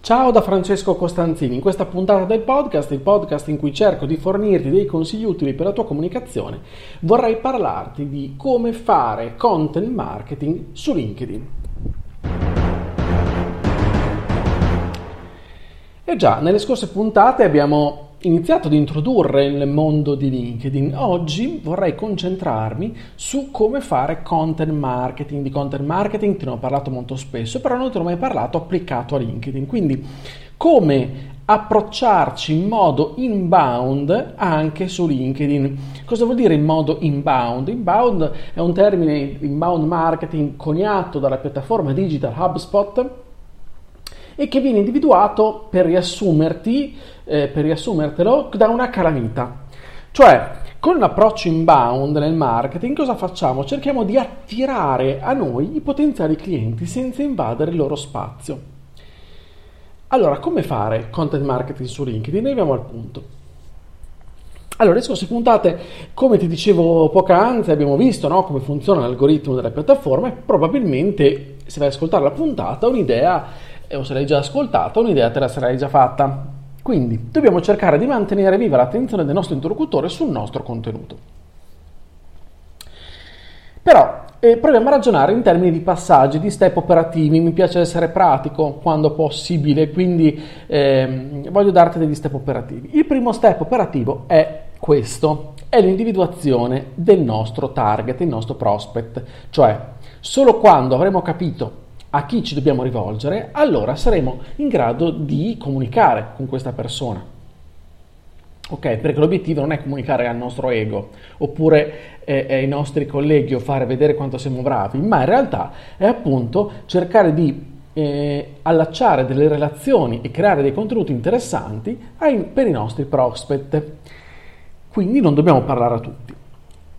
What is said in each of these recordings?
Ciao da Francesco Costanzini, in questa puntata del podcast, il podcast in cui cerco di fornirti dei consigli utili per la tua comunicazione, vorrei parlarti di come fare content marketing su LinkedIn. E già, nelle scorse puntate abbiamo iniziato ad introdurre il mondo di LinkedIn. Oggi vorrei concentrarmi su come fare content marketing. Di content marketing te ne ho parlato molto spesso, però non te ne ho mai parlato applicato a LinkedIn. Quindi come approcciarci in modo inbound anche su LinkedIn. Cosa vuol dire in modo inbound? Inbound è un termine inbound marketing coniato dalla piattaforma digital HubSpot e che viene individuato per riassumerti, eh, per riassumertelo, da una calamita. Cioè, con l'approccio inbound nel marketing cosa facciamo? Cerchiamo di attirare a noi i potenziali clienti senza invadere il loro spazio. Allora, come fare content marketing su LinkedIn? Arriviamo al punto. Allora, le scorse puntate, come ti dicevo poc'anzi, abbiamo visto no, come funziona l'algoritmo della piattaforma e probabilmente, se vai ad ascoltare la puntata, un'idea o se l'hai già ascoltata, un'idea te la sarai già fatta. Quindi dobbiamo cercare di mantenere viva l'attenzione del nostro interlocutore sul nostro contenuto. Però eh, proviamo a ragionare in termini di passaggi, di step operativi. Mi piace essere pratico quando possibile, quindi eh, voglio darti degli step operativi. Il primo step operativo è questo, è l'individuazione del nostro target, il nostro prospect, cioè solo quando avremo capito a chi ci dobbiamo rivolgere, allora saremo in grado di comunicare con questa persona. Ok, perché l'obiettivo non è comunicare al nostro ego oppure eh, ai nostri colleghi o fare vedere quanto siamo bravi, ma in realtà è appunto cercare di eh, allacciare delle relazioni e creare dei contenuti interessanti ai, per i nostri prospect. Quindi non dobbiamo parlare a tutti.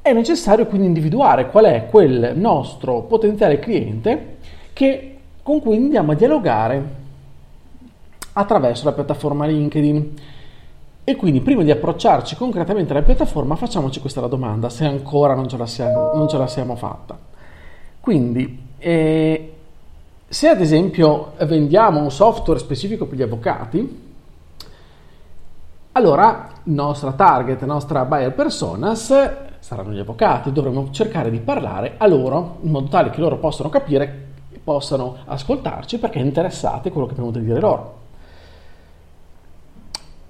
È necessario quindi individuare qual è quel nostro potenziale cliente che, con cui andiamo a dialogare attraverso la piattaforma LinkedIn. E quindi prima di approcciarci concretamente alla piattaforma facciamoci questa domanda, se ancora non ce la siamo, non ce la siamo fatta. Quindi, eh, se ad esempio vendiamo un software specifico per gli avvocati, allora il nostro target, la nostra buyer personas saranno gli avvocati, dovremo cercare di parlare a loro in modo tale che loro possano capire possano ascoltarci perché è interessati a quello che abbiamo da dire loro.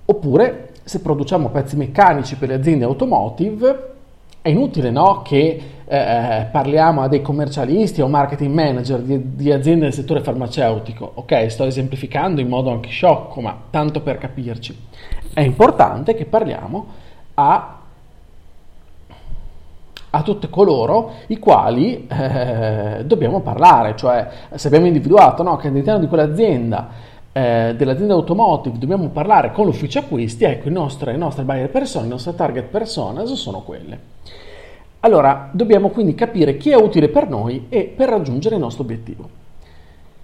Oppure, se produciamo pezzi meccanici per le aziende automotive, è inutile no, che eh, parliamo a dei commercialisti o marketing manager di, di, aziende del settore farmaceutico. Ok, sto esemplificando in modo anche sciocco, ma tanto per capirci. È importante che parliamo a a tutti coloro i quali eh, dobbiamo parlare, cioè se abbiamo individuato no, che all'interno di quell'azienda, eh, dell'azienda automotive, dobbiamo parlare con l'ufficio acquisti, ecco i nostri, le nostre buyer persone, le nostre target personas sono quelle. Allora, dobbiamo quindi capire chi è utile per noi e per raggiungere il nostro obiettivo.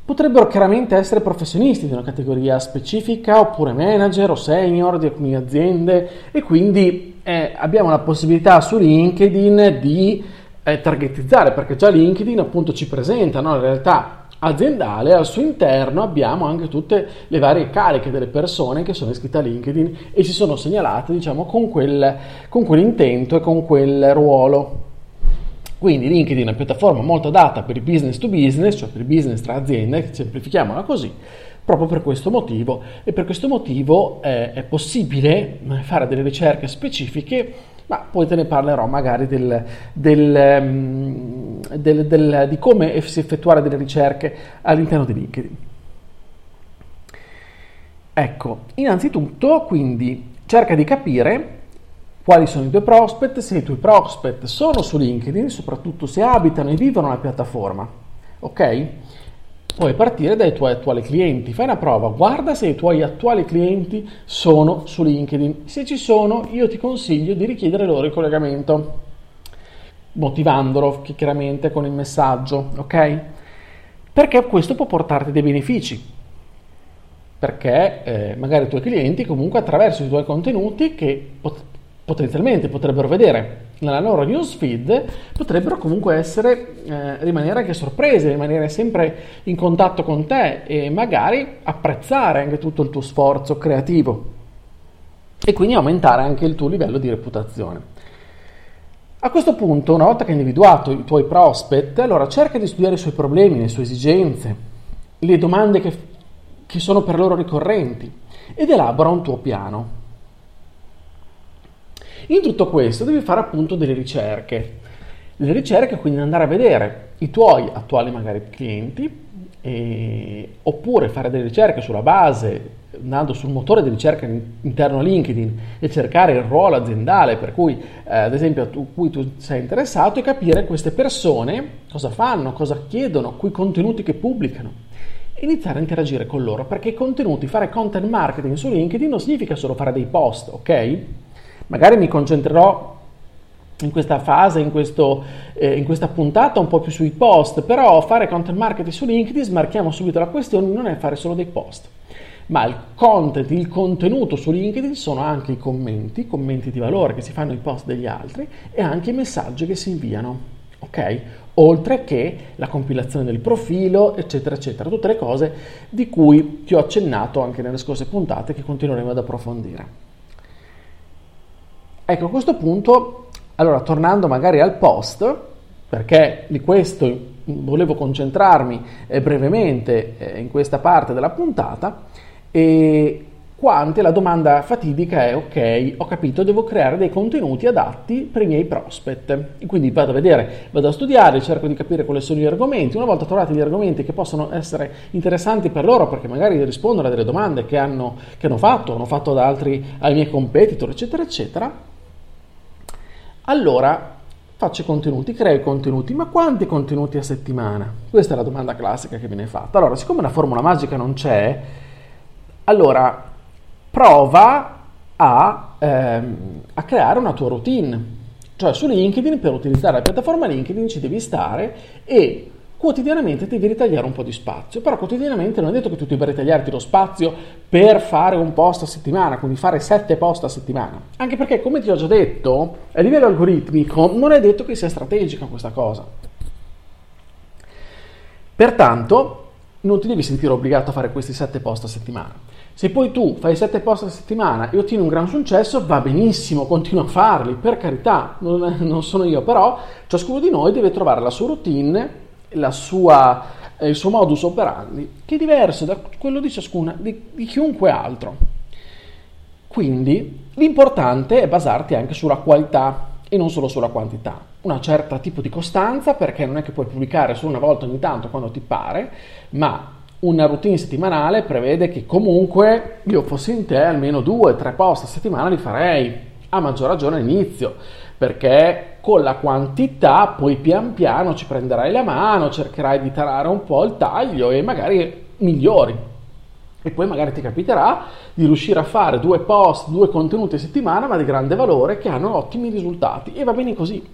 Potrebbero chiaramente essere professionisti di una categoria specifica, oppure manager o senior di alcune aziende e quindi eh, abbiamo la possibilità su LinkedIn di eh, targetizzare, perché già LinkedIn appunto ci presenta no, la realtà aziendale, al suo interno abbiamo anche tutte le varie cariche delle persone che sono iscritte a LinkedIn e ci sono segnalate diciamo con, quel, con quell'intento e con quel ruolo. Quindi LinkedIn è una piattaforma molto adatta per il business to business, cioè per il business tra aziende, semplifichiamola così, proprio per questo motivo e per questo motivo eh, è possibile fare delle ricerche specifiche ma poi te ne parlerò magari del, del, um, del, di come effettuare delle ricerche all'interno di LinkedIn. Ecco, innanzitutto quindi cerca di capire quali sono i tuoi prospect, se i tuoi prospect sono su LinkedIn, soprattutto se abitano e vivono la piattaforma, ok? Puoi partire dai tuoi attuali clienti. Fai una prova, guarda se i tuoi attuali clienti sono su LinkedIn. Se ci sono, io ti consiglio di richiedere loro il collegamento. motivandolo chiaramente con il messaggio, ok? Perché questo può portarti dei benefici. Perché eh, magari i tuoi clienti comunque attraverso i tuoi contenuti che pot- potenzialmente potrebbero vedere nella loro newsfeed potrebbero comunque essere, eh, rimanere anche sorprese, rimanere sempre in contatto con te e magari apprezzare anche tutto il tuo sforzo creativo e quindi aumentare anche il tuo livello di reputazione. A questo punto, una volta che hai individuato i tuoi prospect, allora cerca di studiare i suoi problemi, le sue esigenze, le domande che, che sono per loro ricorrenti ed elabora un tuo piano. In tutto questo devi fare appunto delle ricerche. Le ricerche quindi andare a vedere i tuoi attuali magari clienti e, oppure fare delle ricerche sulla base andando sul motore di ricerca interno a LinkedIn e cercare il ruolo aziendale per cui eh, ad esempio a tu, cui tu sei interessato e capire queste persone cosa fanno, cosa chiedono, quei contenuti che pubblicano iniziare a interagire con loro perché i contenuti, fare content marketing su LinkedIn non significa solo fare dei post, ok? Magari mi concentrerò in questa fase, in, questo, eh, in, questa puntata un po' più sui post, però fare content marketing su LinkedIn, smarchiamo subito la questione, non è fare solo dei post, ma il content, il contenuto su LinkedIn sono anche i commenti, commenti di valore che si fanno ai post degli altri e anche i messaggi che si inviano, ok? Oltre che la compilazione del profilo, eccetera, eccetera, tutte le cose di cui ti ho accennato anche nelle scorse puntate che continueremo ad approfondire. Ecco, a questo punto, allora tornando magari al post, perché di questo volevo concentrarmi eh, brevemente eh, in questa parte della puntata, e quante la domanda fatidica è ok, ho capito, devo creare dei contenuti adatti per i miei prospect. Quindi vado a vedere, vado a studiare, cerco di capire quali sono gli argomenti. Una volta trovati gli argomenti che possono essere interessanti per loro, perché magari rispondono a delle domande che hanno, che hanno fatto, hanno fatto da altri ai miei competitor, eccetera, eccetera, allora faccio i contenuti, creo i contenuti, ma quanti contenuti a settimana? Questa è la domanda classica che viene fatta. Allora, siccome una formula magica non c'è, allora prova a, ehm, a creare una tua routine. Cioè su LinkedIn, per utilizzare la piattaforma LinkedIn ci devi stare e quotidianamente devi ritagliare un po' di spazio, però quotidianamente non è detto che tu debba ritagliarti lo spazio per fare un post a settimana, quindi fare sette post a settimana, anche perché come ti ho già detto, a livello algoritmico non è detto che sia strategica questa cosa. Pertanto non ti devi sentire obbligato a fare questi sette post a settimana. Se poi tu fai sette post a settimana e ottieni un gran successo, va benissimo, continua a farli, per carità, non, non sono io, però ciascuno di noi deve trovare la sua routine sua, eh, il suo modus operandi, che è diverso da quello di ciascuna, di, di chiunque altro. Quindi l'importante è basarti anche sulla qualità e non solo sulla quantità. Una certa tipo di costanza, perché non è che puoi pubblicare solo una volta ogni tanto quando ti pare, ma una routine settimanale prevede che comunque io fossi in te almeno due o tre post a settimana li farei, a maggior ragione all'inizio perché con la quantità poi pian piano ci prenderai la mano, cercherai di tarare un po' il taglio e magari migliori. E poi magari ti capiterà di riuscire a fare due post, due contenuti a settimana, ma di grande valore, che hanno ottimi risultati. E va bene così.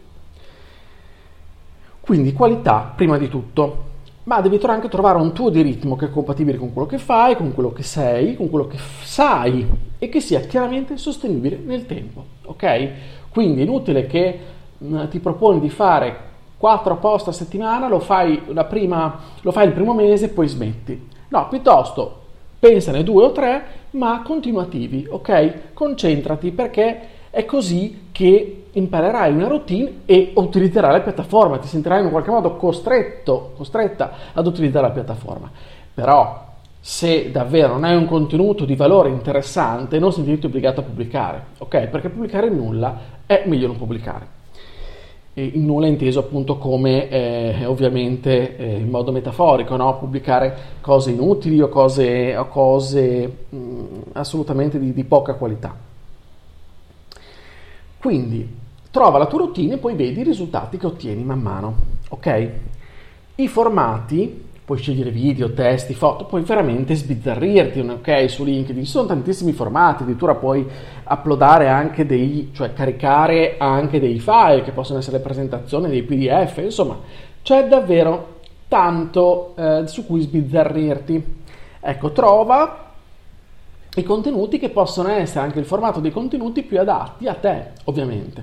Quindi qualità prima di tutto. Ma devi anche trovare un tuo di ritmo che è compatibile con quello che fai, con quello che sei, con quello che sai e che sia chiaramente sostenibile nel tempo. Ok? Quindi inutile che mm, ti proponi di fare 4 post a settimana, lo fai, prima, lo fai il primo mese e poi smetti. No, piuttosto pensane due o tre, ma continuativi, ok? Concentrati perché è così che imparerai una routine e utilizzerai la piattaforma, ti sentirai in qualche modo costretto, costretta ad utilizzare la piattaforma. Però se davvero non hai un contenuto di valore interessante, non sentirti obbligato a pubblicare, ok? Perché pubblicare nulla è meglio non pubblicare. E nulla è inteso appunto come eh, ovviamente eh, in modo metaforico, no? pubblicare cose inutili o cose, o cose mh, mm, assolutamente di, di poca qualità. Quindi trova la tua routine e poi vedi i risultati che ottieni man mano. Ok? I formati puoi scegliere video, testi, foto, puoi veramente sbizzarrirti, ok, su LinkedIn. Ci sono tantissimi formati, addirittura puoi uploadare anche dei, cioè caricare anche dei file che possono essere presentazioni, dei PDF, insomma, c'è davvero tanto eh, su cui sbizzarrirti. Ecco, trova i contenuti che possono essere anche il formato dei contenuti più adatti a te, ovviamente.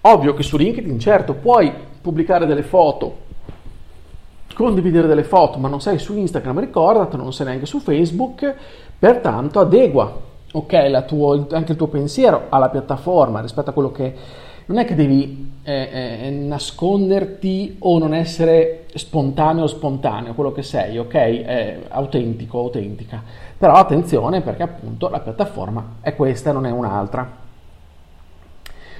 Ovvio che su LinkedIn, certo, puoi pubblicare delle foto condividere delle foto, ma non sei su Instagram, ricordatelo, non sei neanche su Facebook, pertanto adegua ok, tuo, anche il tuo pensiero alla piattaforma rispetto a quello che non è che devi eh, eh, nasconderti o non essere spontaneo o spontaneo, quello che sei, ok? È autentico, autentica. Però attenzione perché appunto la piattaforma è questa, non è un'altra.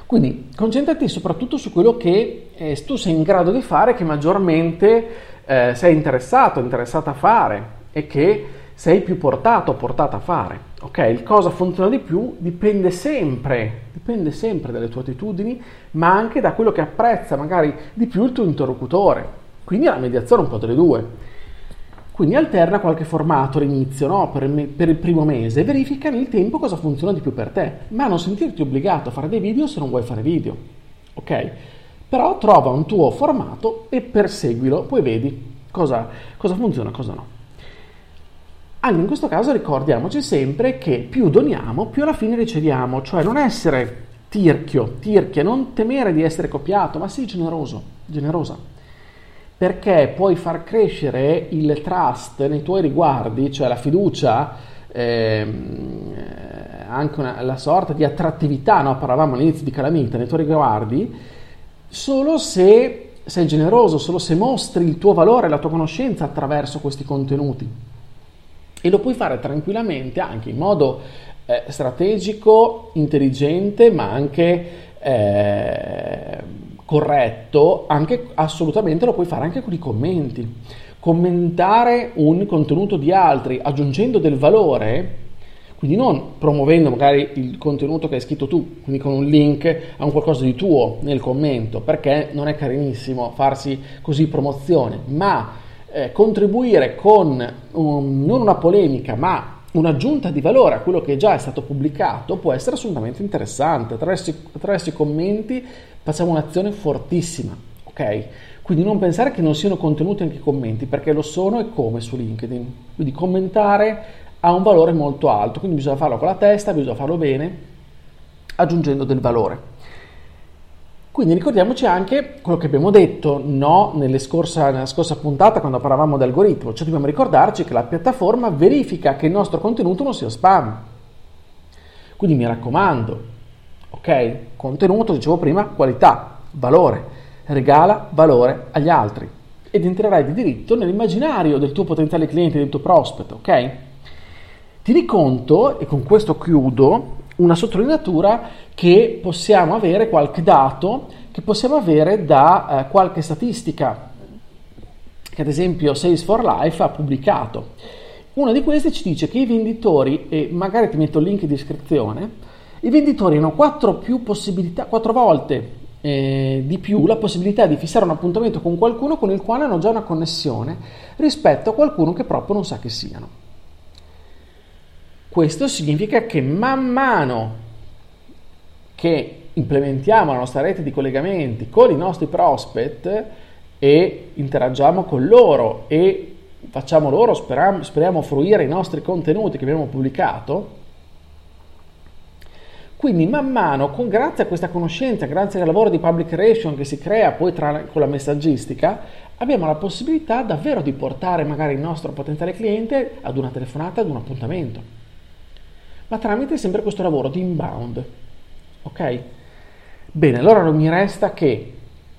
Quindi concentrati soprattutto su quello che eh, tu sei in grado di fare, che maggiormente eh, sei interessato, interessata a fare e che sei più portato portata a fare. Ok, il cosa funziona di più dipende sempre, dipende sempre dalle tue attitudini, ma anche da quello che apprezza magari di più il tuo interlocutore. Quindi è la mediazione un po' delle due. Quindi alterna qualche formato all'inizio, no? per, il, per, il, primo mese, e verifica nel tempo cosa funziona di più per te, ma non sentirti obbligato a fare dei video se non vuoi fare video. Ok? Però trova un tuo formato e perseguilo, poi vedi cosa, cosa funziona e cosa no. Anche in questo caso ricordiamoci sempre che più doniamo, più alla fine riceviamo, cioè non essere tirchio, tirchia, non temere di essere copiato, ma sii generoso, generosa. Perché puoi far crescere il trust nei tuoi riguardi, cioè la fiducia, ehm, anche una, la sorta di attrattività, no? parlavamo all'inizio di calamita, nei tuoi riguardi, solo se sei generoso, solo se mostri il tuo valore, la tua conoscenza attraverso questi contenuti. E lo puoi fare tranquillamente anche in modo eh, strategico, intelligente, ma anche eh, corretto, anche assolutamente lo puoi fare anche con i commenti. Commentare un contenuto di altri aggiungendo del valore quindi non promuovendo magari il contenuto che hai scritto tu, quindi con un link a un qualcosa di tuo nel commento, perché non è carinissimo farsi così promozione, ma eh, contribuire con um, non una polemica, ma un'aggiunta di valore a quello che già è stato pubblicato può essere assolutamente interessante. Attraverso, attraverso i commenti facciamo un'azione fortissima, ok? Quindi non pensare che non siano contenuti anche i commenti, perché lo sono e come su LinkedIn. Quindi commentare ha un valore molto alto, quindi bisogna farlo con la testa, bisogna farlo bene, aggiungendo del valore. Quindi ricordiamoci anche quello che abbiamo detto no, scorsa, nella scorsa puntata quando parlavamo di algoritmo, cioè dobbiamo ricordarci che la piattaforma verifica che il nostro contenuto non sia spam. Quindi mi raccomando, ok? Contenuto, dicevo prima, qualità, valore, regala valore agli altri ed entrerai di diritto nell'immaginario del tuo potenziale cliente, del tuo prospect, ok? Tieni conto, e con questo chiudo, una sottolineatura che possiamo avere qualche dato, che possiamo avere da eh, qualche statistica che ad esempio Sales for Life ha pubblicato. Una di queste ci dice che i venditori, e magari ti metto il link in descrizione, i venditori hanno quattro, più possibilità, quattro volte eh, di più la possibilità di fissare un appuntamento con qualcuno con il quale hanno già una connessione rispetto a qualcuno che proprio non sa che siano. Questo significa che man mano che implementiamo la nostra rete di collegamenti con i nostri prospect e interagiamo con loro e facciamo loro, speriamo, speriamo fruire i nostri contenuti che abbiamo pubblicato, quindi man mano, con, grazie a questa conoscenza, grazie al lavoro di public relation che si crea poi tra, con la messaggistica, abbiamo la possibilità davvero di portare magari il nostro potenziale cliente ad una telefonata, ad un appuntamento ma tramite sempre questo lavoro di inbound. Ok? Bene, allora non mi resta che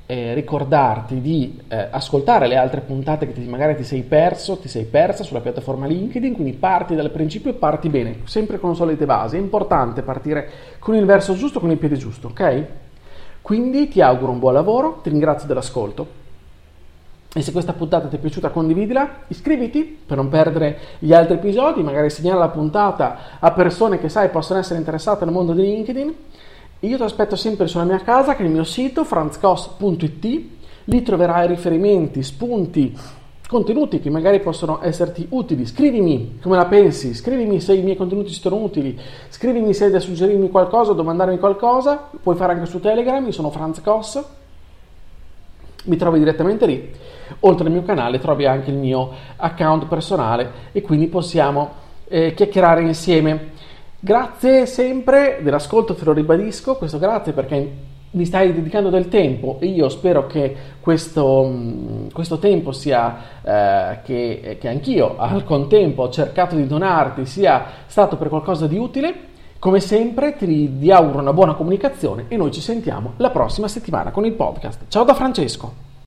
eh, ricordarti di eh, ascoltare le altre puntate che ti, magari ti sei perso, ti sei persa sulla piattaforma LinkedIn, quindi parti dal principio e parti bene, sempre con solite basi. È importante partire con il verso giusto, con il piede giusto, ok? Quindi ti auguro un buon lavoro, ti ringrazio dell'ascolto e se questa puntata ti è piaciuta condividila, iscriviti per non perdere gli altri episodi, magari segnala la puntata a persone che sai possono essere interessate nel mondo di LinkedIn. Io ti aspetto sempre sulla mia casa, che è il mio sito franzcos.it, lì troverai riferimenti, spunti, contenuti che magari possono esserti utili. Scrivimi come la pensi, scrivimi se i miei contenuti sono utili, scrivimi se hai da suggerirmi qualcosa domandarmi qualcosa, puoi fare anche su Telegram, io sono Franz Koss, mi trovi direttamente lì. Oltre al mio canale trovi anche il mio account personale e quindi possiamo eh, chiacchierare insieme. Grazie sempre dell'ascolto, te lo ribadisco, questo grazie perché mi stai dedicando del tempo e io spero che questo, mm, questo tempo sia eh, che, che anch'io al contempo ho cercato di donarti sia stato per qualcosa di utile. Come sempre ti auguro una buona comunicazione e noi ci sentiamo la prossima settimana con il podcast. Ciao da Francesco!